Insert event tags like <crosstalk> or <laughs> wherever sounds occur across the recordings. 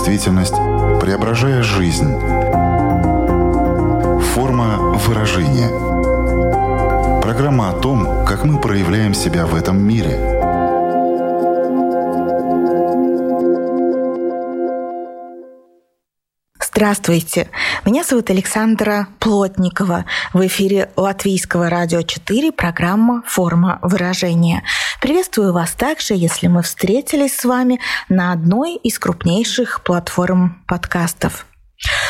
действительность, преображая жизнь. Форма выражения. Программа о том, как мы проявляем себя в этом мире – Здравствуйте. Меня зовут Александра Плотникова. В эфире Латвийского радио 4 программа «Форма выражения». Приветствую вас также, если мы встретились с вами на одной из крупнейших платформ подкастов –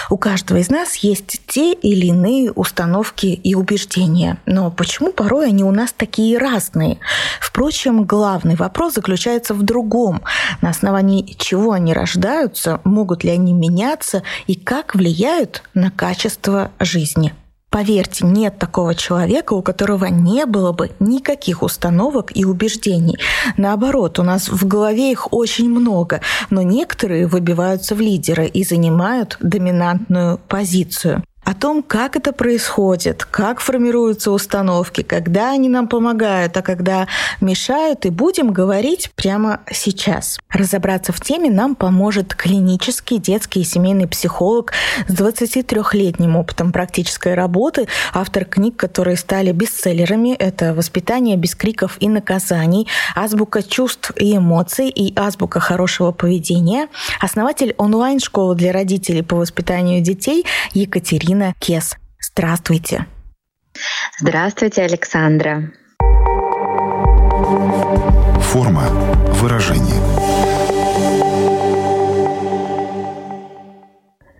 у каждого из нас есть те или иные установки и убеждения. Но почему порой они у нас такие разные? Впрочем, главный вопрос заключается в другом. На основании чего они рождаются, могут ли они меняться и как влияют на качество жизни. Поверьте, нет такого человека, у которого не было бы никаких установок и убеждений. Наоборот, у нас в голове их очень много, но некоторые выбиваются в лидеры и занимают доминантную позицию о том, как это происходит, как формируются установки, когда они нам помогают, а когда мешают, и будем говорить прямо сейчас. Разобраться в теме нам поможет клинический детский и семейный психолог с 23-летним опытом практической работы, автор книг, которые стали бестселлерами. Это «Воспитание без криков и наказаний», «Азбука чувств и эмоций» и «Азбука хорошего поведения», основатель онлайн-школы для родителей по воспитанию детей Екатерина Ирина Кес. Здравствуйте. Здравствуйте, Александра. Форма выражения.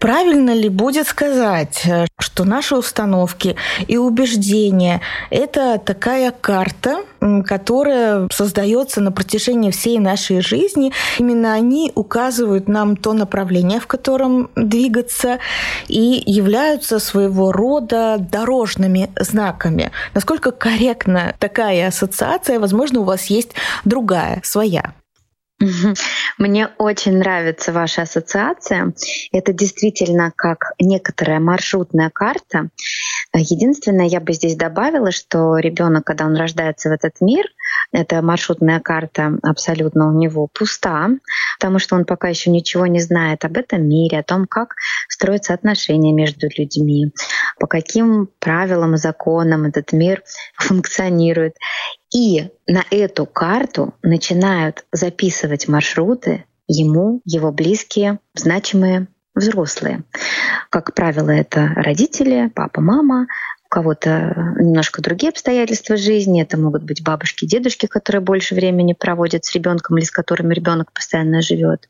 Правильно ли будет сказать, что наши установки и убеждения – это такая карта, которая создается на протяжении всей нашей жизни. Именно они указывают нам то направление, в котором двигаться, и являются своего рода дорожными знаками. Насколько корректна такая ассоциация? Возможно, у вас есть другая, своя. <laughs> Мне очень нравится ваша ассоциация. Это действительно как некоторая маршрутная карта. Единственное, я бы здесь добавила, что ребенок, когда он рождается в этот мир, эта маршрутная карта абсолютно у него пуста, потому что он пока еще ничего не знает об этом мире, о том, как строятся отношения между людьми, по каким правилам и законам этот мир функционирует. И на эту карту начинают записывать маршруты ему, его близкие, значимые взрослые. Как правило, это родители, папа, мама, у кого-то немножко другие обстоятельства жизни. Это могут быть бабушки, дедушки, которые больше времени проводят с ребенком или с которыми ребенок постоянно живет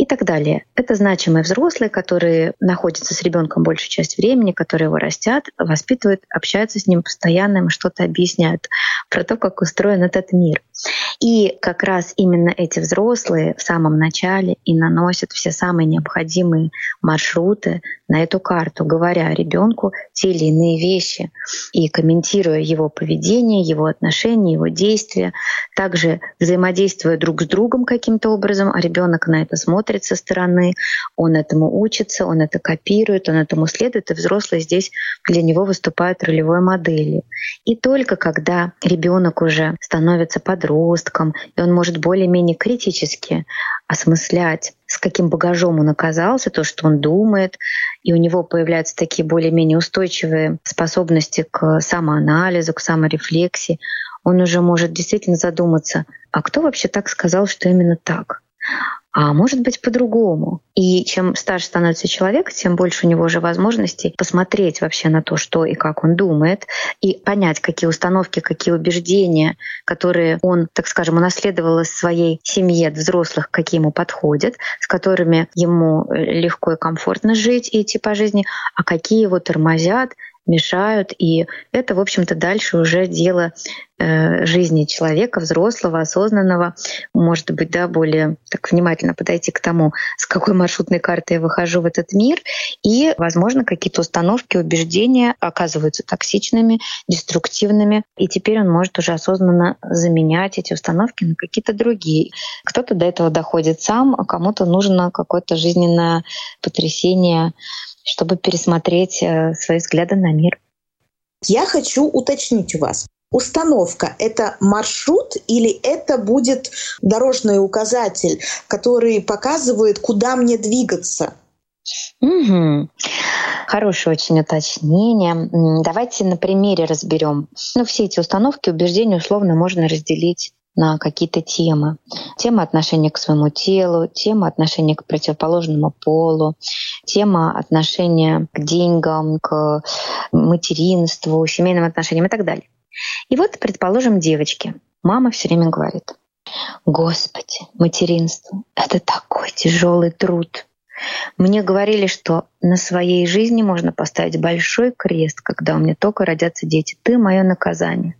и так далее. Это значимые взрослые, которые находятся с ребенком большую часть времени, которые его растят, воспитывают, общаются с ним постоянно, им что-то объясняют про то, как устроен этот мир. И как раз именно эти взрослые в самом начале и наносят все самые необходимые маршруты на эту карту, говоря ребенку те или иные вещи и комментируя его поведение, его отношения, его действия, также взаимодействуя друг с другом каким-то образом, а ребенок на это смотрит со стороны, он этому учится, он это копирует, он этому следует, и взрослые здесь для него выступают ролевой моделью. И только когда ребенок уже становится подростком, и он может более-менее критически осмыслять, с каким багажом он оказался, то, что он думает, и у него появляются такие более-менее устойчивые способности к самоанализу, к саморефлексии, он уже может действительно задуматься, а кто вообще так сказал, что именно так? А может быть по-другому. И чем старше становится человек, тем больше у него уже возможностей посмотреть вообще на то, что и как он думает, и понять, какие установки, какие убеждения, которые он, так скажем, унаследовал из своей семьи от взрослых, какие ему подходят, с которыми ему э, легко и комфортно жить и идти по жизни, а какие его тормозят, мешают. И это, в общем-то, дальше уже дело э, жизни человека, взрослого, осознанного, может быть, да, более так внимательно подойти к тому, с какой маршрутной картой я выхожу в этот мир, и, возможно, какие-то установки, убеждения оказываются токсичными, деструктивными, и теперь он может уже осознанно заменять эти установки на какие-то другие. Кто-то до этого доходит сам, а кому-то нужно какое-то жизненное потрясение, чтобы пересмотреть э, свои взгляды на мир. Я хочу уточнить у вас. Установка — это маршрут или это будет дорожный указатель, который показывает, куда мне двигаться? Угу. Хорошее очень уточнение. Давайте на примере разберем. Ну, все эти установки, убеждения условно можно разделить на какие-то темы. Тема отношения к своему телу, тема отношения к противоположному полу, тема отношения к деньгам, к материнству, семейным отношениям и так далее. И вот, предположим, девочки. Мама все время говорит, Господи, материнство — это такой тяжелый труд. Мне говорили, что на своей жизни можно поставить большой крест, когда у меня только родятся дети. Ты — мое наказание.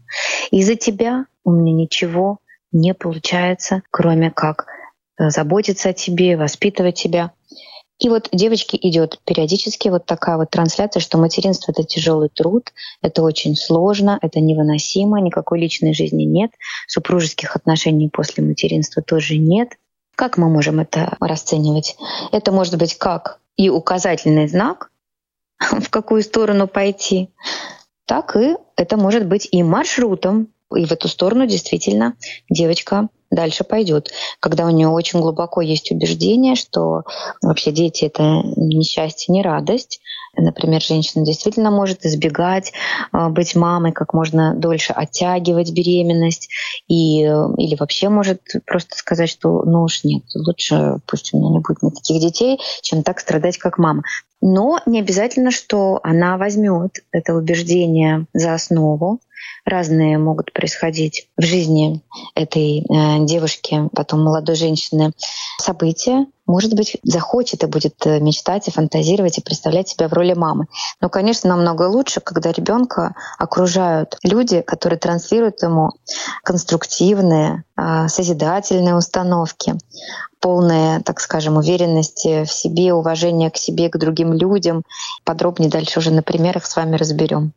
Из-за тебя у меня ничего не получается, кроме как э, заботиться о тебе, воспитывать тебя. И вот девочке идет периодически вот такая вот трансляция, что материнство — это тяжелый труд, это очень сложно, это невыносимо, никакой личной жизни нет, супружеских отношений после материнства тоже нет. Как мы можем это расценивать? Это может быть как и указательный знак, <laughs> в какую сторону пойти, так и это может быть и маршрутом, и в эту сторону действительно девочка дальше пойдет. Когда у нее очень глубоко есть убеждение, что вообще дети это не счастье, не радость. Например, женщина действительно может избегать а, быть мамой, как можно дольше оттягивать беременность, и, или вообще может просто сказать, что ну уж нет, лучше пусть у меня не будет никаких детей, чем так страдать, как мама. Но не обязательно, что она возьмет это убеждение за основу, разные могут происходить в жизни этой э, девушки, потом молодой женщины события. Может быть, захочет и будет э, мечтать и фантазировать и представлять себя в роли мамы. Но, конечно, намного лучше, когда ребенка окружают люди, которые транслируют ему конструктивные, э, созидательные установки, полная, так скажем, уверенности в себе, уважение к себе, к другим людям. Подробнее дальше уже на примерах с вами разберем.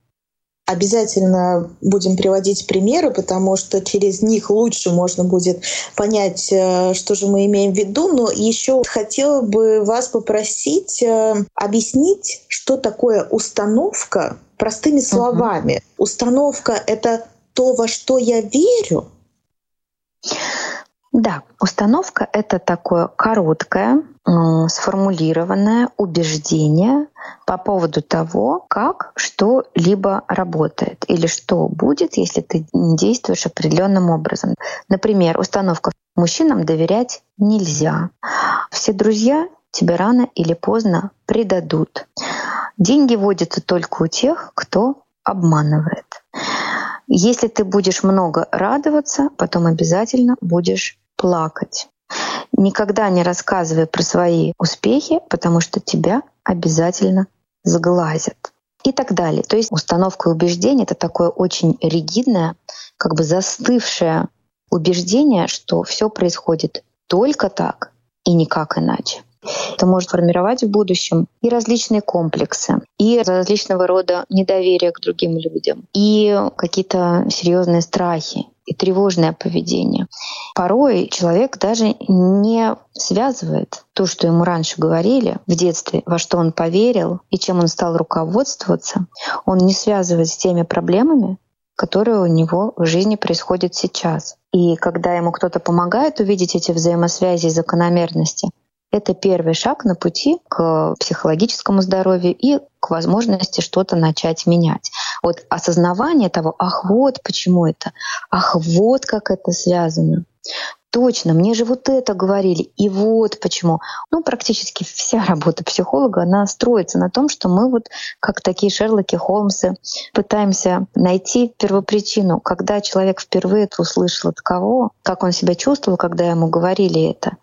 Обязательно будем приводить примеры, потому что через них лучше можно будет понять, э, что же мы имеем в виду. Но еще хотела бы вас попросить э, объяснить, что такое установка простыми словами. Угу. Установка — это то, во что я верю. Да, установка — это такое короткое, сформулированное убеждение по поводу того, как что-либо работает или что будет, если ты действуешь определенным образом. Например, установка «мужчинам доверять нельзя», «все друзья тебя рано или поздно предадут», «деньги водятся только у тех, кто обманывает». Если ты будешь много радоваться, потом обязательно будешь плакать. Никогда не рассказывай про свои успехи, потому что тебя обязательно сглазят. И так далее. То есть установка и убеждение — это такое очень ригидное, как бы застывшее убеждение, что все происходит только так и никак иначе. Это может формировать в будущем и различные комплексы, и различного рода недоверие к другим людям, и какие-то серьезные страхи, и тревожное поведение. Порой человек даже не связывает то, что ему раньше говорили в детстве, во что он поверил и чем он стал руководствоваться, он не связывает с теми проблемами, которые у него в жизни происходят сейчас. И когда ему кто-то помогает увидеть эти взаимосвязи и закономерности, это первый шаг на пути к психологическому здоровью и к возможности что-то начать менять. Вот осознавание того, ах, вот почему это, ах, вот как это связано. Точно, мне же вот это говорили, и вот почему. Ну, практически вся <laughs> работа психолога, она строится на том, что мы вот, как такие Шерлоки Холмсы, пытаемся найти первопричину, когда человек впервые это услышал от кого, как он себя чувствовал, когда ему говорили это,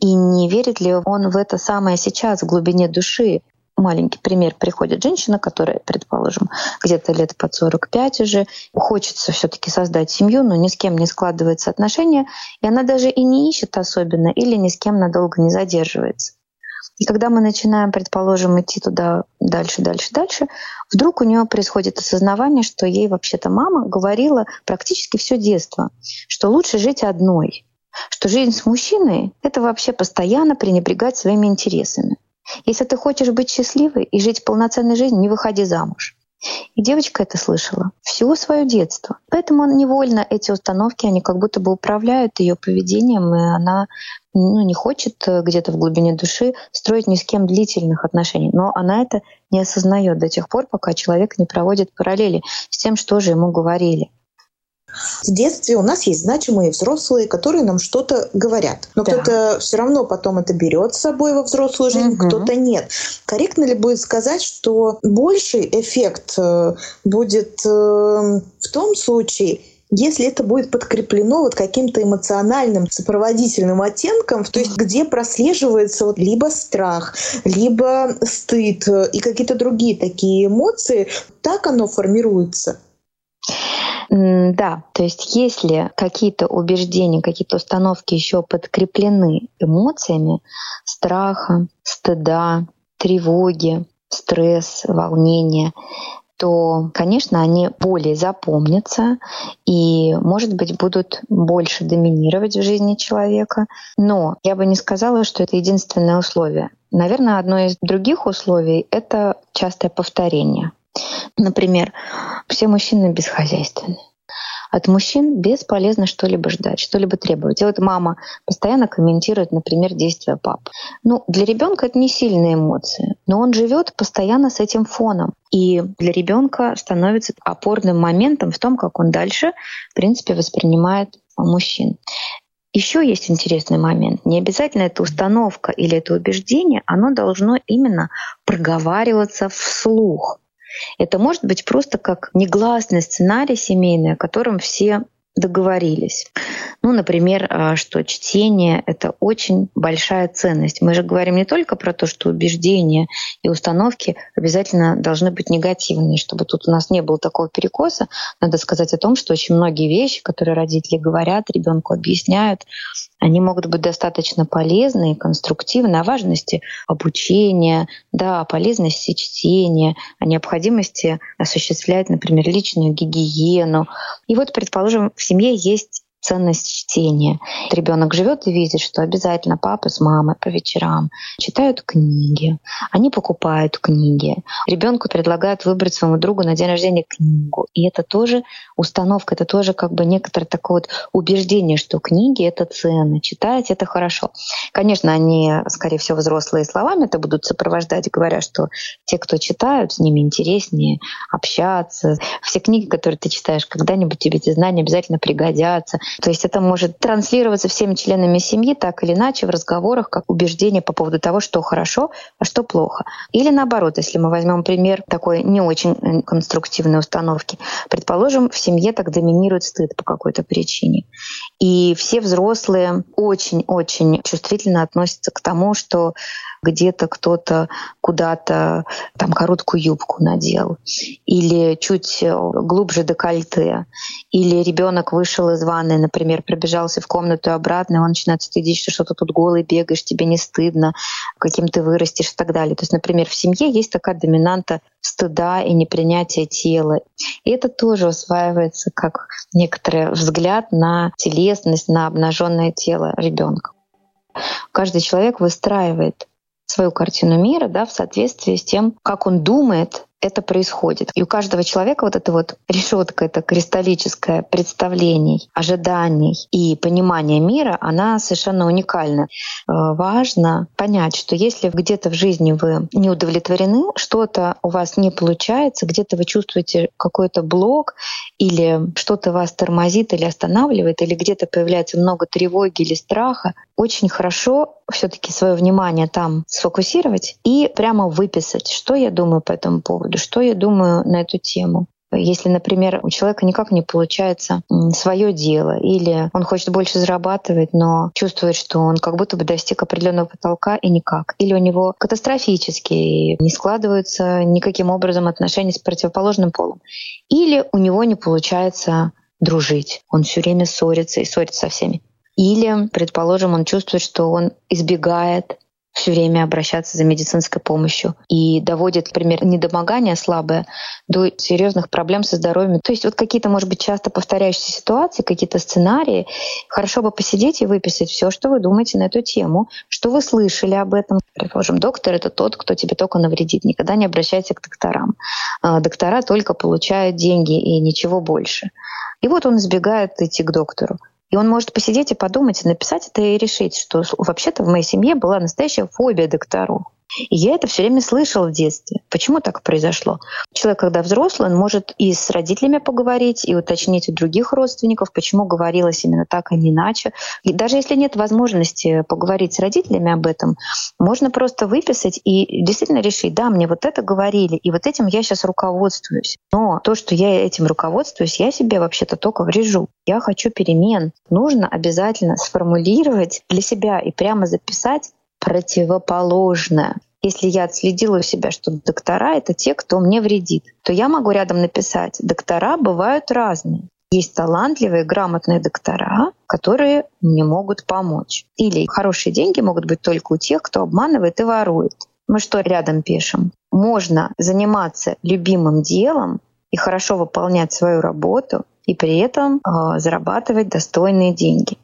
и не верит ли он в это самое сейчас, в глубине души, маленький пример. Приходит женщина, которая, предположим, где-то лет под 45 уже, хочется все таки создать семью, но ни с кем не складывается отношения, и она даже и не ищет особенно, или ни с кем надолго не задерживается. И когда мы начинаем, предположим, идти туда дальше, дальше, дальше, вдруг у нее происходит осознавание, что ей вообще-то мама говорила практически все детство, что лучше жить одной, что жизнь с мужчиной — это вообще постоянно пренебрегать своими интересами. Если ты хочешь быть счастливой и жить полноценной жизнью, не выходи замуж. И девочка это слышала все свое детство. Поэтому невольно эти установки, они как будто бы управляют ее поведением, и она ну, не хочет э, где-то в глубине души строить ни с кем длительных отношений. Но она это не осознает до тех пор, пока человек не проводит параллели с тем, что же ему говорили. В детстве у нас есть значимые взрослые, которые нам что-то говорят. Но да. кто-то все равно потом это берет с собой во взрослую жизнь, угу. кто-то нет. Корректно ли будет сказать, что больший эффект э, будет э, в том случае, если это будет подкреплено вот каким-то эмоциональным сопроводительным оттенком, то есть где прослеживается вот либо страх, либо стыд э, и какие-то другие такие эмоции, так оно формируется. Да, то есть если какие-то убеждения, какие-то установки еще подкреплены эмоциями страха, стыда, тревоги, стресс, волнения, то, конечно, они более запомнятся и, может быть, будут больше доминировать в жизни человека. Но я бы не сказала, что это единственное условие. Наверное, одно из других условий — это частое повторение. Например, все мужчины бесхозяйственные. От мужчин бесполезно что-либо ждать, что-либо требовать. И вот мама постоянно комментирует, например, действия папы. Ну, для ребенка это не сильные эмоции, но он живет постоянно с этим фоном. И для ребенка становится опорным моментом в том, как он дальше, в принципе, воспринимает мужчин. Еще есть интересный момент. Не обязательно эта установка или это убеждение, оно должно именно проговариваться вслух. Это может быть просто как негласный сценарий семейный, о котором все договорились. Ну, например, а, что чтение — это очень большая ценность. Мы же говорим не только про то, что убеждения и установки обязательно должны быть негативные. Чтобы тут у нас не было такого перекоса, надо сказать о том, что очень многие вещи, которые родители говорят, ребенку объясняют, они могут быть достаточно полезны и конструктивны о важности обучения, да, о полезности чтения, о необходимости осуществлять, например, личную гигиену. И вот, предположим, в семье есть ценность чтения. Ребенок живет и видит, что обязательно папа с мамой по вечерам читают книги, они покупают книги. Ребенку предлагают выбрать своему другу на день рождения книгу. И это тоже установка, это тоже как бы некоторое такое вот убеждение, что книги — это ценно, читать — это хорошо. Конечно, они, скорее всего, взрослые словами это будут сопровождать, говоря, что те, кто читают, с ними интереснее общаться. Все книги, которые ты читаешь, когда-нибудь тебе эти знания обязательно пригодятся. То есть это может транслироваться всеми членами семьи так или иначе в разговорах как убеждение по поводу того, что хорошо, а что плохо. Или наоборот, если мы возьмем пример такой не очень э, конструктивной установки. Предположим, в семье так доминирует стыд по какой-то причине. И все взрослые очень-очень чувствительно относятся к тому, что где-то кто-то куда-то там короткую юбку надел, или чуть э, глубже декольте, или ребенок вышел из ванны, например, пробежался в комнату и обратно, и он начинает стыдить, что что-то тут голый бегаешь, тебе не стыдно, каким ты вырастешь и так далее. То есть, например, в семье есть такая доминанта стыда и непринятия тела. И это тоже усваивается как некоторый взгляд на телесность, на обнаженное тело ребенка. Каждый человек выстраивает свою картину мира да, в соответствии с тем, как он думает это происходит. И у каждого человека вот эта вот решетка, это кристаллическое представлений, ожиданий и понимание мира, она совершенно уникальна. Э, важно понять, что если где-то в жизни вы не удовлетворены, что-то у вас не получается, где-то вы чувствуете какой-то блок или что-то вас тормозит или останавливает, или где-то появляется много тревоги или страха, очень хорошо все-таки свое внимание там сфокусировать и прямо выписать, что я думаю по этому поводу, что я думаю на эту тему. Если, например, у человека никак не получается свое дело, или он хочет больше зарабатывать, но чувствует, что он как будто бы достиг определенного потолка и никак, или у него катастрофически не складываются никаким образом отношения с противоположным полом, или у него не получается дружить, он все время ссорится и ссорится со всеми. Или, предположим, он чувствует, что он избегает все время обращаться за медицинской помощью и доводит, например, недомогание слабое до серьезных проблем со здоровьем. То есть вот какие-то, может быть, часто повторяющиеся ситуации, какие-то сценарии. Хорошо бы посидеть и выписать все, что вы думаете на эту тему, что вы слышали об этом. Предположим, доктор — это тот, кто тебе только навредит. Никогда не обращайся к докторам. А, доктора только получают деньги и ничего больше. И вот он избегает идти к доктору. И он может посидеть и подумать, и написать это и решить, что вообще-то в моей семье была настоящая фобия доктору. И я это все время слышала в детстве. Почему так произошло? Человек, когда взрослый, он может и с родителями поговорить, и уточнить у других родственников, почему говорилось именно так, а не иначе. И даже если нет возможности поговорить с родителями об этом, можно просто выписать и действительно решить, да, мне вот это говорили, и вот этим я сейчас руководствуюсь. Но то, что я этим руководствуюсь, я себе вообще-то только врежу. Я хочу перемен. Нужно обязательно сформулировать для себя и прямо записать, противоположное. Если я отследила у себя, что доктора — это те, кто мне вредит, то я могу рядом написать «доктора бывают разные». Есть талантливые, грамотные доктора, которые мне могут помочь. Или хорошие деньги могут быть только у тех, кто обманывает и ворует. Мы что рядом пишем? Можно заниматься любимым делом и хорошо выполнять свою работу, и при этом э, зарабатывать достойные деньги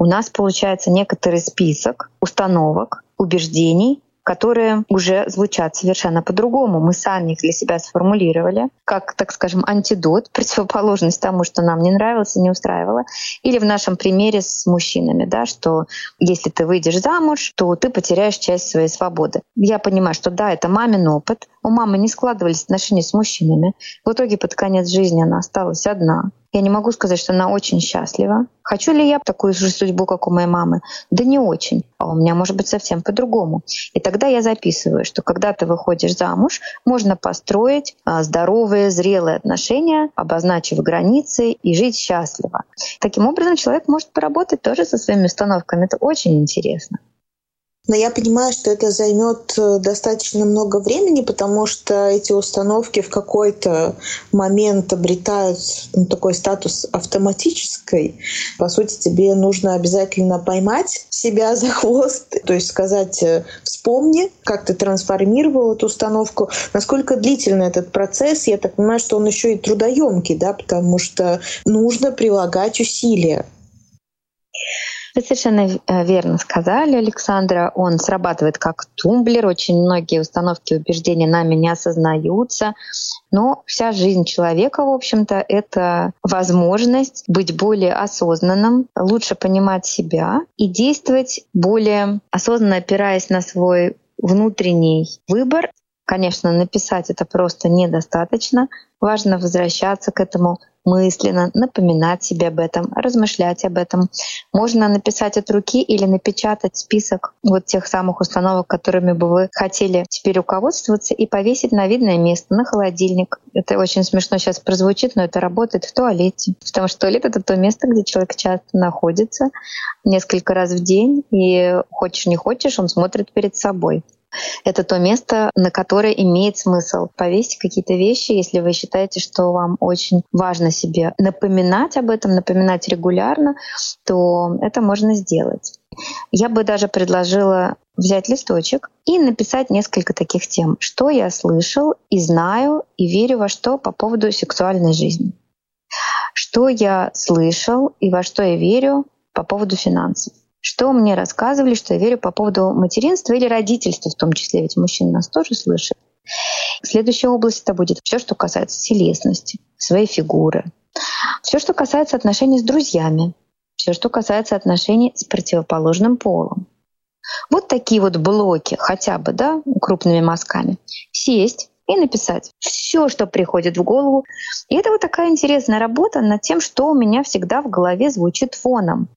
у нас получается некоторый список установок, убеждений, которые уже звучат совершенно по-другому. Мы сами их для себя сформулировали, как, так скажем, антидот, <laughs> противоположность тому, что нам не нравилось и не устраивало. Или в нашем примере с мужчинами, да, что если ты выйдешь замуж, то ты потеряешь часть своей свободы. Я понимаю, что да, это мамин опыт. У мамы не складывались отношения с мужчинами. В итоге под конец жизни она осталась одна. Я не могу сказать, что она очень счастлива. Хочу ли я такую же судьбу, как у моей мамы? Да не очень. А у меня может быть совсем по-другому. И тогда я записываю, что когда ты выходишь замуж, можно построить а, здоровые, зрелые отношения, обозначив границы и жить счастливо. Таким образом, человек может поработать тоже со своими установками. Это очень интересно. Но я понимаю, что это займет э, достаточно много времени, потому что эти установки в какой-то момент обретают ну, такой статус автоматической. По сути, тебе нужно обязательно поймать себя <laughs> за хвост, то есть сказать э, «вспомни, как ты трансформировал эту установку». Насколько длительный этот процесс, я так понимаю, что он еще и трудоемкий, да, потому что нужно прилагать усилия. Вы совершенно э, верно сказали, Александра. Он срабатывает как тумблер. Очень многие установки и убеждения нами не осознаются. Но вся жизнь человека, в общем-то, это возможность быть более осознанным, лучше понимать себя и действовать более осознанно, опираясь на свой внутренний выбор. Конечно, написать это просто недостаточно. Важно возвращаться к этому мысленно напоминать себе об этом, размышлять об этом. Можно написать от руки или напечатать список вот тех самых установок, которыми бы вы хотели теперь руководствоваться, и повесить на видное место, на холодильник. Это очень смешно сейчас прозвучит, но это работает в туалете. Потому что туалет — это то место, где человек часто находится несколько раз в день, и хочешь не хочешь, он смотрит перед собой. Это то место, на которое имеет смысл повесить какие-то вещи, если вы считаете, что вам очень важно себе напоминать об этом, напоминать регулярно, то это можно сделать. Я бы даже предложила взять листочек и написать несколько таких тем, что я слышал и знаю и верю во что по поводу сексуальной жизни. Что я слышал и во что я верю по поводу финансов что мне рассказывали, что я верю по поводу материнства или родительства в том числе, ведь мужчины нас тоже слышат. Следующая область это будет все, что касается телесности, своей фигуры, все, что касается отношений с друзьями, все, что касается отношений с противоположным полом. Вот такие вот блоки, хотя бы, да, крупными мазками. Сесть и написать все, что приходит в голову. И это вот такая интересная работа над тем, что у меня всегда в голове звучит фоном.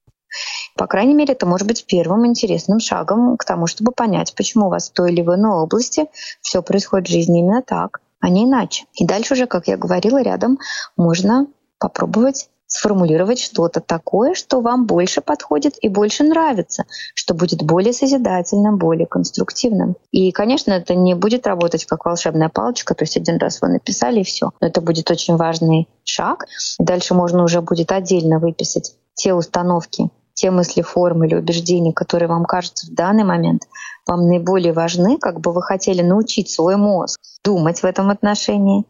По крайней мере, это может быть первым интересным шагом к тому, чтобы понять, почему у вас в той или иной области все происходит в жизни именно так, а не иначе. И дальше уже, как я говорила, рядом можно попробовать сформулировать что-то такое, что вам больше подходит и больше нравится, что будет более созидательным, более конструктивным. И, конечно, это не будет работать как волшебная палочка, то есть один раз вы написали и все. Но это будет очень важный шаг. Дальше можно уже будет отдельно выписать те установки, те мысли, формы или убеждения, которые вам кажутся в данный момент вам наиболее важны, как бы вы хотели научить свой мозг думать в этом отношении,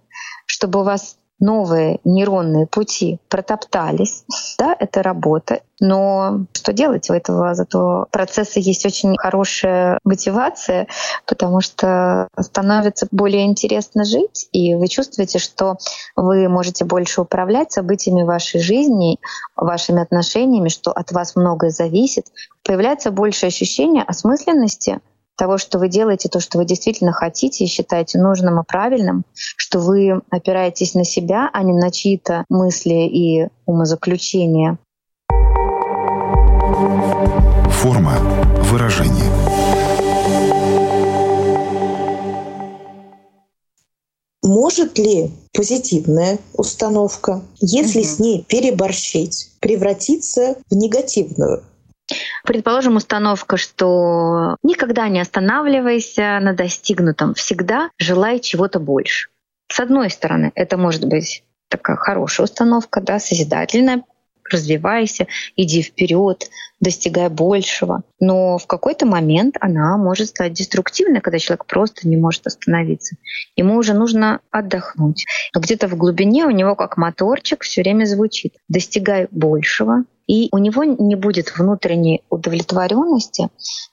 чтобы у вас новые нейронные пути протоптались. Да, это работа. Но что делать? У этого зато процесса есть очень хорошая мотивация, потому что становится более интересно жить, и вы чувствуете, что вы можете больше управлять событиями вашей жизни, вашими отношениями, что от вас многое зависит. Появляется больше ощущения осмысленности — того, что вы делаете, то, что вы действительно хотите и считаете нужным и правильным, что вы опираетесь на себя, а не на чьи-то мысли и умозаключения. Форма выражения. Может ли позитивная установка, если угу. с ней переборщить, превратиться в негативную? Предположим, установка, что никогда не останавливайся на достигнутом, всегда желай чего-то больше. С одной стороны, это может быть такая хорошая установка, да, созидательная, развивайся, иди вперед, достигай большего. Но в какой-то момент она может стать деструктивной, когда человек просто не может остановиться. Ему уже нужно отдохнуть. Но где-то в глубине у него как моторчик все время звучит. Достигай большего, и у него не будет внутренней удовлетворенности,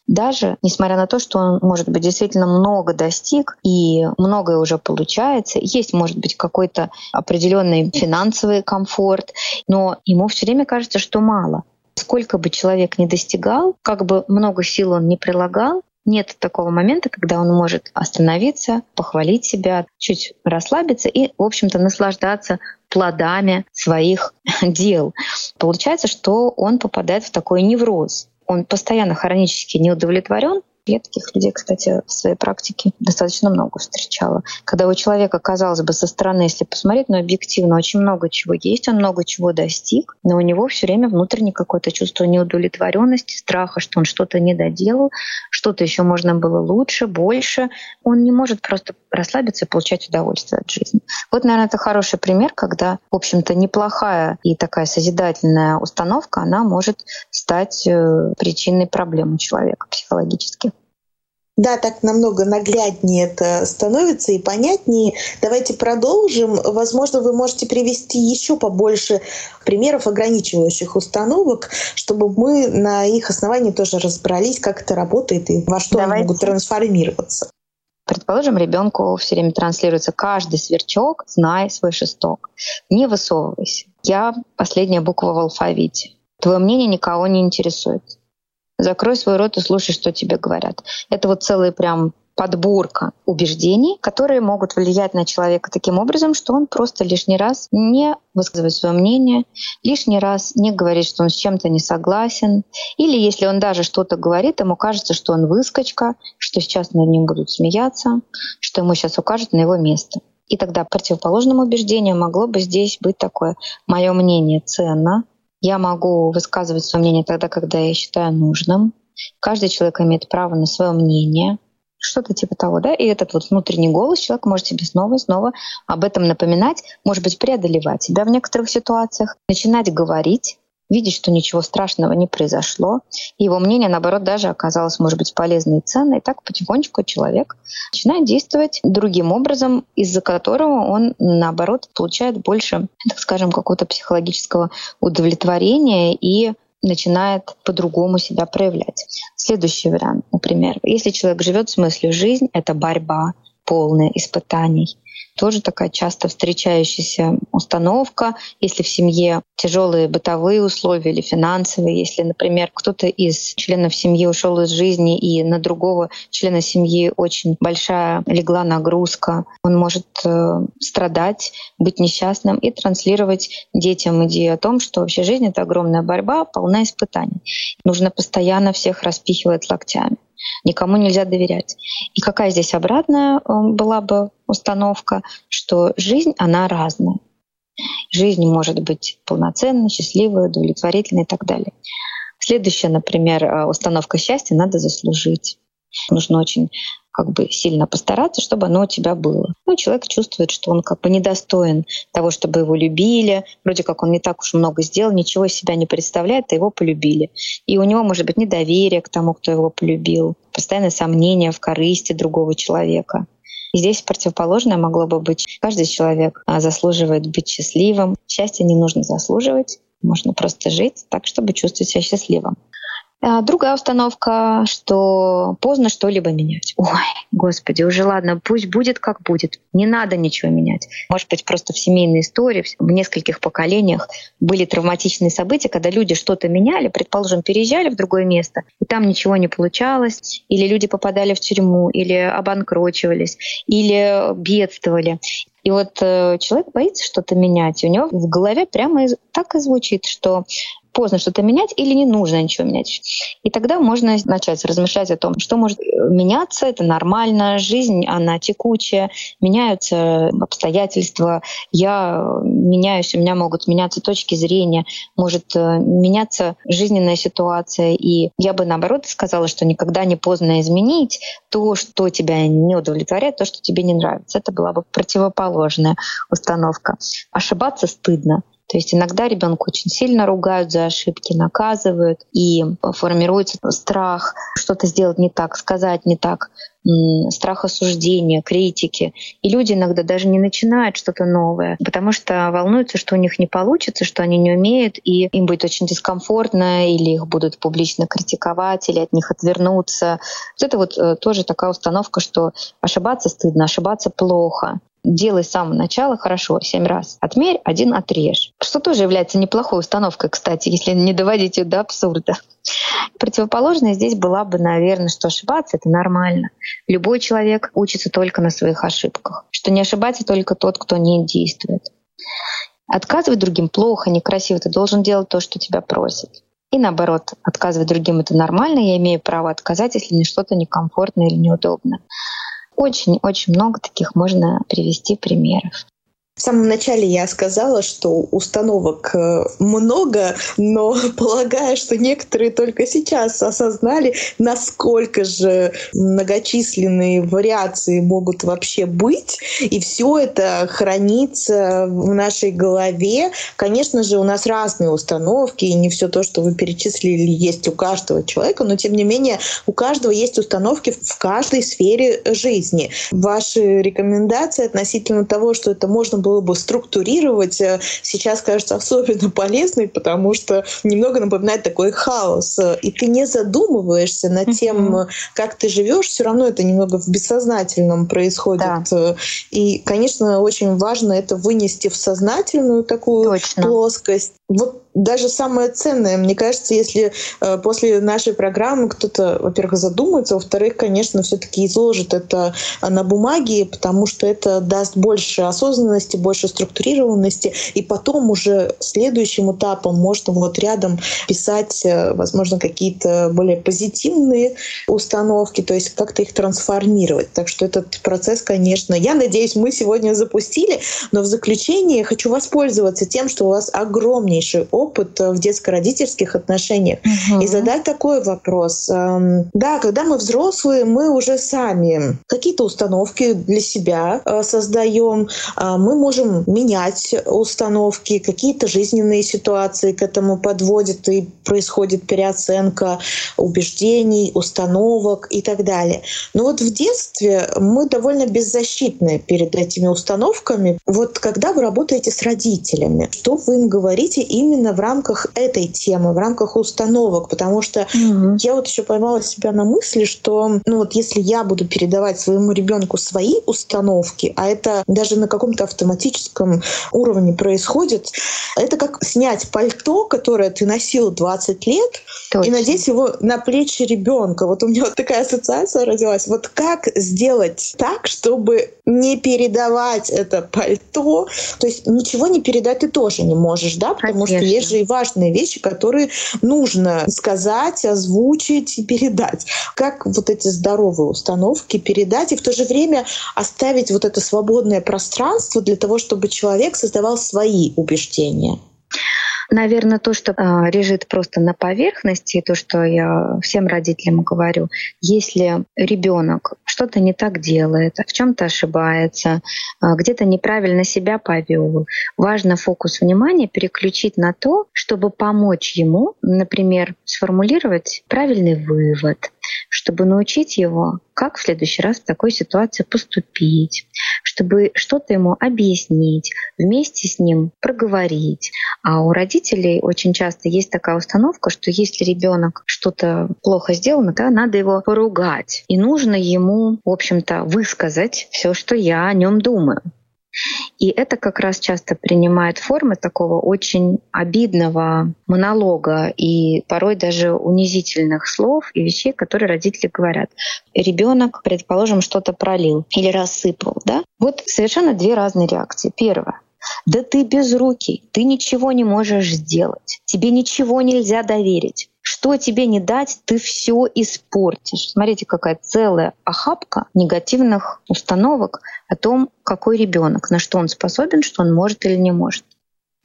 даже несмотря на то, что он, может быть, действительно много достиг и многое уже получается. Есть, может быть, какой-то определенный финансовый комфорт, но ему все время кажется, что мало. Сколько бы человек ни достигал, как бы много сил он ни прилагал, нет такого момента, когда он может остановиться, похвалить себя, чуть расслабиться и, в общем-то, наслаждаться плодами своих <laughs> дел. Получается, что он попадает в такой невроз. Он постоянно хронически не удовлетворен, я таких людей, кстати, в своей практике достаточно много встречала. Когда у человека, казалось бы, со стороны, если посмотреть, но объективно очень много чего есть, он много чего достиг, но у него все время внутреннее какое-то чувство неудовлетворенности, страха, что он что-то не доделал, что-то еще можно было лучше, больше. Он не может просто расслабиться и получать удовольствие от жизни. Вот, наверное, это хороший пример, когда, в общем-то, неплохая и такая созидательная установка, она может стать э, причиной проблем у человека психологически. Да, так намного нагляднее это становится и понятнее. Давайте продолжим. Возможно, вы можете привести еще побольше примеров ограничивающих установок, чтобы мы на их основании тоже разобрались, как это работает и во что Давайте. они могут трансформироваться. Предположим, ребенку все время транслируется каждый сверчок, знай свой шесток. Не высовывайся. Я последняя буква в алфавите. Твое мнение никого не интересует. Закрой свой рот и слушай, что тебе говорят. Это вот целый прям подборка убеждений, которые могут влиять на человека таким образом, что он просто лишний раз не высказывает свое мнение, лишний раз не говорит, что он с чем-то не согласен, или если он даже что-то говорит, ему кажется, что он выскочка, что сейчас над ним будут смеяться, что ему сейчас укажут на его место. И тогда противоположным убеждением могло бы здесь быть такое «мое мнение ценно», я могу высказывать свое мнение тогда, когда я считаю нужным. Каждый человек имеет право на свое мнение, что-то типа того, да, и этот вот внутренний голос человек может себе снова и снова об этом напоминать, может быть, преодолевать себя в некоторых ситуациях, начинать говорить, видеть, что ничего страшного не произошло. Его мнение, наоборот, даже оказалось, может быть, полезной и ценной. И так потихонечку человек начинает действовать другим образом, из-за которого он, наоборот, получает больше, так скажем, какого-то психологического удовлетворения и начинает по-другому себя проявлять. Следующий вариант, например, если человек живет с мыслью «жизнь — это борьба, полная испытаний», тоже такая часто встречающаяся установка. Если в семье тяжелые бытовые условия или финансовые, если, например, кто-то из членов семьи ушел из жизни и на другого члена семьи очень большая легла нагрузка, он может э, страдать, быть несчастным и транслировать детям идею о том, что вообще жизнь — это огромная борьба, полна испытаний. Нужно постоянно всех распихивать локтями никому нельзя доверять. И какая здесь обратная э, была бы установка, что жизнь, она разная. Жизнь может быть полноценной, счастливой, удовлетворительной и так далее. Следующая, например, э, установка счастья — надо заслужить. Нужно очень как бы сильно постараться, чтобы оно у тебя было. Ну, человек чувствует, что он как бы недостоин того, чтобы его любили. Вроде как он не так уж много сделал, ничего из себя не представляет, а его полюбили. И у него может быть недоверие к тому, кто его полюбил, постоянное сомнение в корысти другого человека. И здесь противоположное могло бы быть. Каждый человек а, заслуживает быть счастливым. Счастье не нужно заслуживать. Можно просто жить так, чтобы чувствовать себя счастливым. А другая установка, что поздно что-либо менять. Ой, господи, уже ладно, пусть будет как будет. Не надо ничего менять. Может быть, просто в семейной истории, в нескольких поколениях были травматичные события, когда люди что-то меняли, предположим, переезжали в другое место, и там ничего не получалось, или люди попадали в тюрьму, или обанкрочивались, или бедствовали. И вот э, человек боится что-то менять. И у него в голове прямо так и звучит, что поздно что-то менять или не нужно ничего менять. И тогда можно начать размышлять о том, что может э, меняться, это нормально, жизнь, она текучая, меняются обстоятельства, я меняюсь, у меня могут меняться точки зрения, может э, меняться жизненная ситуация. И я бы наоборот сказала, что никогда не поздно изменить то, что тебя не удовлетворяет, то, что тебе не нравится. Это была бы противоположная установка. Ошибаться стыдно. То есть иногда ребенка очень сильно ругают за ошибки, наказывают, и формируется страх что-то сделать не так, сказать не так, страх осуждения, критики. И люди иногда даже не начинают что-то новое, потому что волнуются, что у них не получится, что они не умеют, и им будет очень дискомфортно, или их будут публично критиковать, или от них отвернуться. Вот это вот э, тоже такая установка, что ошибаться стыдно, ошибаться плохо делай с самого начала хорошо, семь раз. Отмерь, один отрежь. Что тоже является неплохой установкой, кстати, если не доводить ее до абсурда. Противоположное здесь была бы, наверное, что ошибаться — это нормально. Любой человек учится только на своих ошибках. Что не ошибается только тот, кто не действует. Отказывать другим плохо, некрасиво. Ты должен делать то, что тебя просят. И наоборот, отказывать другим — это нормально. Я имею право отказать, если мне что-то некомфортно или неудобно. Очень-очень много таких можно привести примеров. В самом начале я сказала, что установок э, много, но <laughs> полагаю, что некоторые только сейчас осознали, насколько же многочисленные вариации могут вообще быть. И все это хранится в нашей голове. Конечно же, у нас разные установки, и не все то, что вы перечислили, есть у каждого человека, но тем не менее у каждого есть установки в каждой сфере жизни. Ваши рекомендации относительно того, что это можно было было бы структурировать, э, сейчас кажется особенно полезной, потому что немного напоминает такой хаос. И ты не задумываешься над тем, как ты живешь, все равно это немного в бессознательном происходит. Да. И, конечно, очень важно это вынести в сознательную такую Точно. плоскость. Вот даже самое ценное, мне кажется, если э, после нашей программы кто-то, во-первых, задумается, во-вторых, конечно, все-таки изложит это на бумаге, потому что это даст больше осознанности, больше структурированности, и потом уже следующим этапом можно вот рядом писать, э, возможно, какие-то более позитивные установки, то есть как-то их трансформировать. Так что этот процесс, конечно, я надеюсь, мы сегодня запустили, но в заключение хочу воспользоваться тем, что у вас огромнейший опыт в детско-родительских отношениях угу. и задать такой вопрос. Эм, да, когда мы взрослые, мы уже сами какие-то установки для себя э, создаем, а мы можем менять установки, какие-то жизненные ситуации к этому подводят и происходит переоценка убеждений, установок и так далее. Но вот в детстве мы довольно беззащитны перед этими установками. Вот когда вы работаете с родителями, что вы им говорите именно в рамках этой темы, в рамках установок, потому что угу. я вот еще поймала себя на мысли, что ну вот если я буду передавать своему ребенку свои установки, а это даже на каком-то автоматическом уровне происходит, это как снять пальто, которое ты носил 20 лет, Точно. и надеть его на плечи ребенка. Вот у меня вот такая ассоциация родилась. Вот как сделать так, чтобы не передавать это пальто, то есть ничего не передать ты тоже не можешь, да, потому Конечно. что есть же и важные вещи, которые нужно сказать, озвучить и передать. Как вот эти здоровые установки передать и в то же время оставить вот это свободное пространство для того, чтобы человек создавал свои убеждения? Наверное, то, что э, лежит просто на поверхности, то, что я всем родителям говорю, если ребенок что-то не так делает, в чем-то ошибается, э, где-то неправильно себя повел, важно фокус внимания переключить на то, чтобы помочь ему, например, сформулировать правильный вывод, чтобы научить его, как в следующий раз в такой ситуации поступить, чтобы что-то ему объяснить, вместе с ним проговорить. А у родителей очень часто есть такая установка, что если ребенок что-то плохо сделал, то надо его поругать. И нужно ему, в общем-то, высказать все, что я о нем думаю. И это как раз часто принимает формы такого очень обидного монолога и порой даже унизительных слов и вещей, которые родители говорят. Ребенок, предположим, что-то пролил или рассыпал. Да? Вот совершенно две разные реакции. Первое. Да ты без руки, ты ничего не можешь сделать, тебе ничего нельзя доверить. Что тебе не дать, ты все испортишь. Смотрите, какая целая охапка негативных установок о том, какой ребенок, на что он способен, что он может или не может.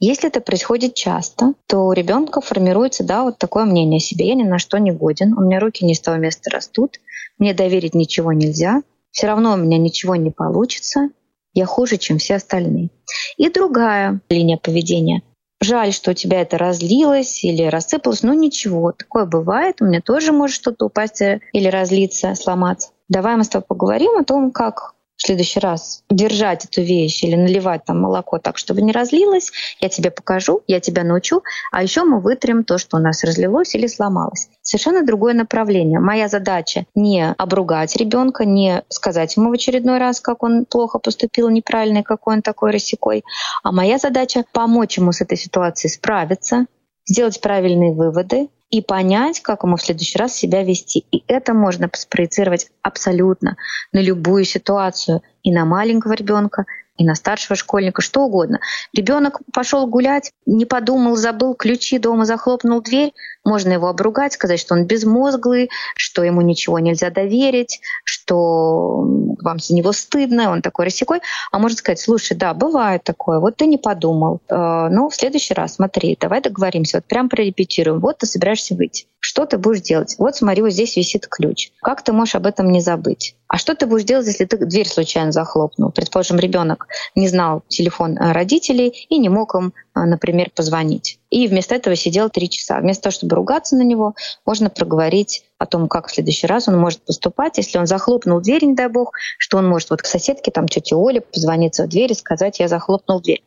Если это происходит часто, то у ребенка формируется да, вот такое мнение о себе. Я ни на что не годен, у меня руки не с того места растут, мне доверить ничего нельзя, все равно у меня ничего не получится, я хуже, чем все остальные. И другая линия поведения. Жаль, что у тебя это разлилось или рассыпалось, но ничего, такое бывает, у меня тоже может что-то упасть или разлиться, сломаться. Давай мы с тобой поговорим о том, как в следующий раз держать эту вещь или наливать там молоко так, чтобы не разлилось, я тебе покажу, я тебя научу, а еще мы вытрем то, что у нас разлилось или сломалось. Совершенно другое направление. Моя задача не обругать ребенка, не сказать ему в очередной раз, как он плохо поступил, неправильно, какой он такой рассекой, а моя задача помочь ему с этой ситуацией справиться, сделать правильные выводы, и понять, как ему в следующий раз себя вести. И это можно спроецировать абсолютно на любую ситуацию и на маленького ребенка, и на старшего школьника, что угодно. Ребенок пошел гулять, не подумал, забыл ключи дома, захлопнул дверь. Можно его обругать, сказать, что он безмозглый, что ему ничего нельзя доверить, что вам за него стыдно, он такой рассекой. А можно сказать, слушай, да, бывает такое, вот ты не подумал. Э, ну, в следующий раз смотри, давай договоримся, вот прям прорепетируем. Вот ты собираешься выйти. Что ты будешь делать? Вот смотри, вот здесь висит ключ. Как ты можешь об этом не забыть? А что ты будешь делать, если ты дверь случайно захлопнул? Предположим, ребенок не знал телефон э, родителей и не мог им, э, например, позвонить. И вместо этого сидел три часа. Вместо того, чтобы ругаться на него, можно проговорить о том, как в следующий раз он может поступать, если он захлопнул дверь, не дай бог, что он может вот к соседке, там, тете Оле позвониться в дверь и сказать, я захлопнул дверь.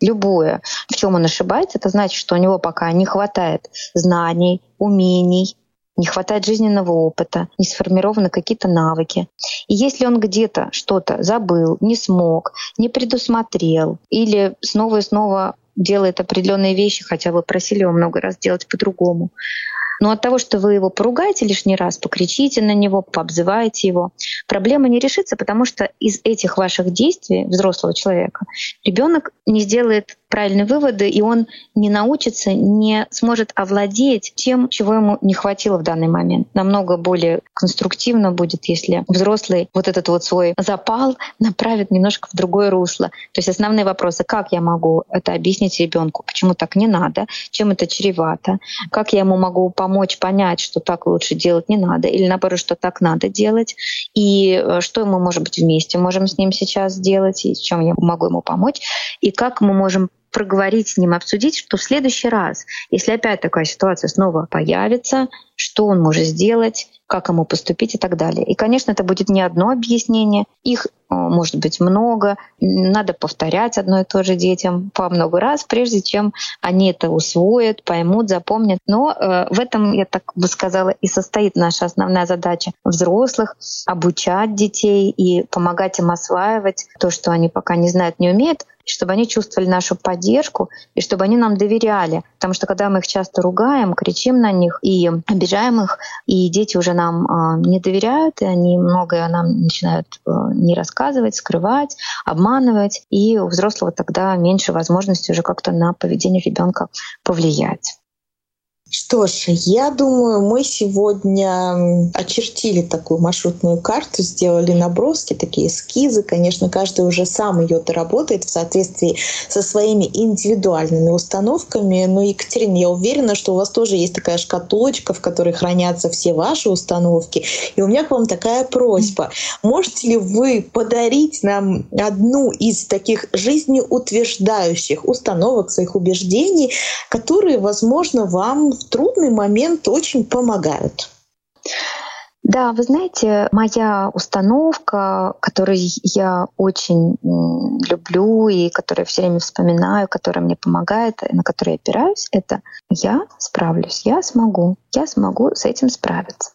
Любое, в чем он ошибается, это значит, что у него пока не хватает знаний, умений, не хватает жизненного опыта, не сформированы какие-то навыки. И если он где-то что-то забыл, не смог, не предусмотрел или снова и снова делает определенные вещи, хотя вы просили его много раз делать по-другому, но от того, что вы его поругаете лишний раз, покричите на него, пообзываете его, проблема не решится, потому что из этих ваших действий взрослого человека ребенок не сделает правильные выводы, и он не научится, не сможет овладеть тем, чего ему не хватило в данный момент. Намного более конструктивно будет, если взрослый вот этот вот свой запал направит немножко в другое русло. То есть основные вопросы, как я могу это объяснить ребенку, почему так не надо, чем это чревато, как я ему могу помочь понять, что так лучше делать не надо, или наоборот, что так надо делать, и э, что мы, может быть, вместе можем с ним сейчас сделать, и чем я могу ему помочь, и как мы можем проговорить с ним, обсудить, что в следующий раз, если опять такая ситуация снова появится, что он может сделать, как ему поступить и так далее. И, конечно, это будет не одно объяснение, их э, может быть много, надо повторять одно и то же детям по много раз, прежде чем они это усвоят, поймут, запомнят. Но э, в этом, я так бы сказала, и состоит наша основная задача взрослых — обучать детей и помогать им осваивать то, что они пока не знают, не умеют, чтобы они чувствовали нашу поддержку и чтобы они нам доверяли. Потому что когда мы их часто ругаем, кричим на них и обижаем их, и дети уже нам а, не доверяют, и они многое нам начинают э, не рассказывать, скрывать, обманывать, и у взрослого тогда меньше возможности уже как-то на поведение ребенка повлиять. Что ж, я думаю, мы сегодня очертили такую маршрутную карту, сделали наброски, такие эскизы. Конечно, каждый уже сам ее доработает в соответствии со своими индивидуальными установками. Но, Екатерина, я уверена, что у вас тоже есть такая шкатулочка, в которой хранятся все ваши установки. И у меня к вам такая просьба. Можете ли вы подарить нам одну из таких жизнеутверждающих установок, своих убеждений, которые, возможно, вам в трудный момент очень помогают. Да, вы знаете, моя установка, которую я очень люблю и которую все время вспоминаю, которая мне помогает, на которую я опираюсь, это я справлюсь, я смогу, я смогу с этим справиться.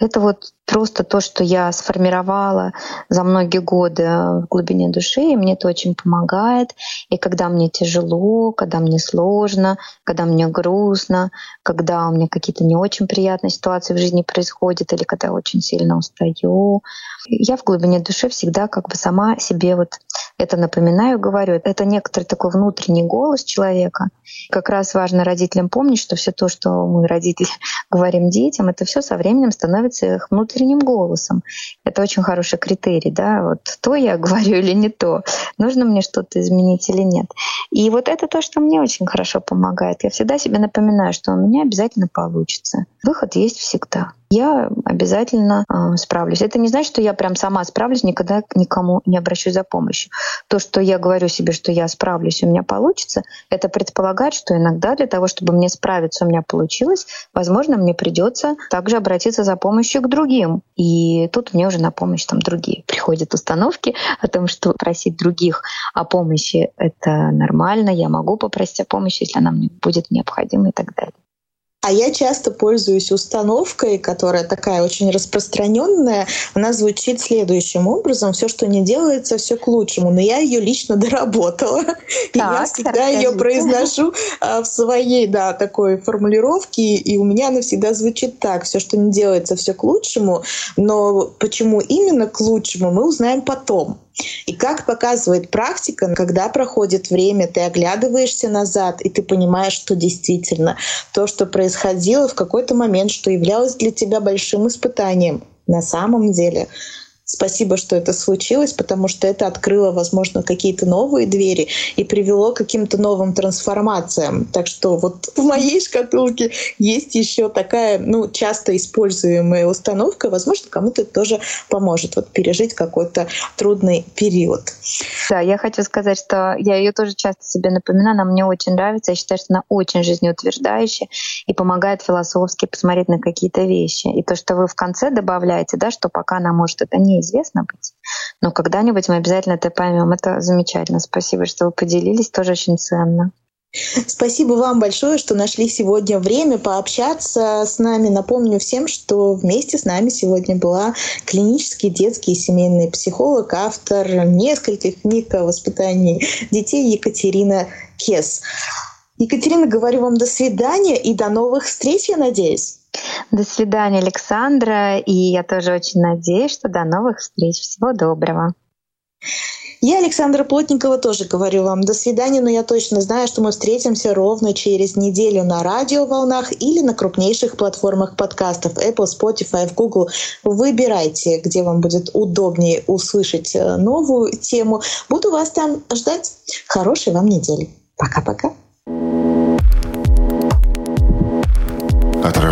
Это вот просто то, что я сформировала за многие годы в глубине души, и мне это очень помогает. И когда мне тяжело, когда мне сложно, когда мне грустно, когда у меня какие-то не очень приятные ситуации в жизни происходят, или когда я очень сильно устаю, я в глубине души всегда как бы сама себе вот это напоминаю, говорю. Это некоторый такой внутренний голос человека. Как раз важно родителям помнить, что все то, что мы, родители, <laughs> говорим детям, это все со временем становится их внутренним голосом. Это очень хороший критерий, да, вот то я <laughs> говорю или не то, нужно мне что-то изменить или нет. И вот это то, что мне очень хорошо помогает. Я всегда себе напоминаю, что у меня обязательно получится. Выход есть всегда я обязательно э, справлюсь. Это не значит, что я прям сама справлюсь, никогда никому не обращусь за помощью. То, что я говорю себе, что я справлюсь, у меня получится, это предполагает, что иногда для того, чтобы мне справиться, у меня получилось, возможно, мне придется также обратиться за помощью к другим. И тут мне уже на помощь там другие приходят установки о том, что просить других о помощи — это нормально, я могу попросить о помощи, если она мне будет необходима и так далее. А я часто пользуюсь установкой, которая такая очень распространенная. Она звучит следующим образом: все, что не делается, все к лучшему. Но я ее лично доработала. Так, <laughs> и я всегда ее произношу а, в своей, да, такой формулировке. И у меня она всегда звучит так: все, что не делается, все к лучшему. Но почему именно к лучшему, мы узнаем потом. И как показывает практика, когда проходит время, ты оглядываешься назад, и ты понимаешь, что действительно то, что происходило в какой-то момент, что являлось для тебя большим испытанием, на самом деле Спасибо, что это случилось, потому что это открыло, возможно, какие-то новые двери и привело к каким-то новым трансформациям. Так что вот в моей шкатулке есть еще такая, ну, часто используемая установка. Возможно, кому-то это тоже поможет вот пережить какой-то трудный период. Да, я хочу сказать, что я ее тоже часто себе напоминаю, она мне очень нравится. Я считаю, что она очень жизнеутверждающая и помогает философски посмотреть на какие-то вещи. И то, что вы в конце добавляете, да, что пока она может это не известно быть. Но когда-нибудь мы обязательно это поймем. Это замечательно. Спасибо, что вы поделились. Тоже очень ценно. Спасибо вам большое, что нашли сегодня время пообщаться с нами. Напомню всем, что вместе с нами сегодня была клинический детский и семейный психолог, автор нескольких книг о воспитании детей Екатерина Кес. Екатерина, говорю вам до свидания и до новых встреч, я надеюсь. До свидания, Александра. И я тоже очень надеюсь, что до новых встреч. Всего доброго. Я, Александра Плотникова, тоже говорю вам до свидания, но я точно знаю, что мы встретимся ровно через неделю на радиоволнах или на крупнейших платформах подкастов Apple, Spotify, Google. Выбирайте, где вам будет удобнее услышать э, новую тему. Буду вас там ждать. Хорошей вам недели. Пока-пока.